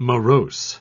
Morose.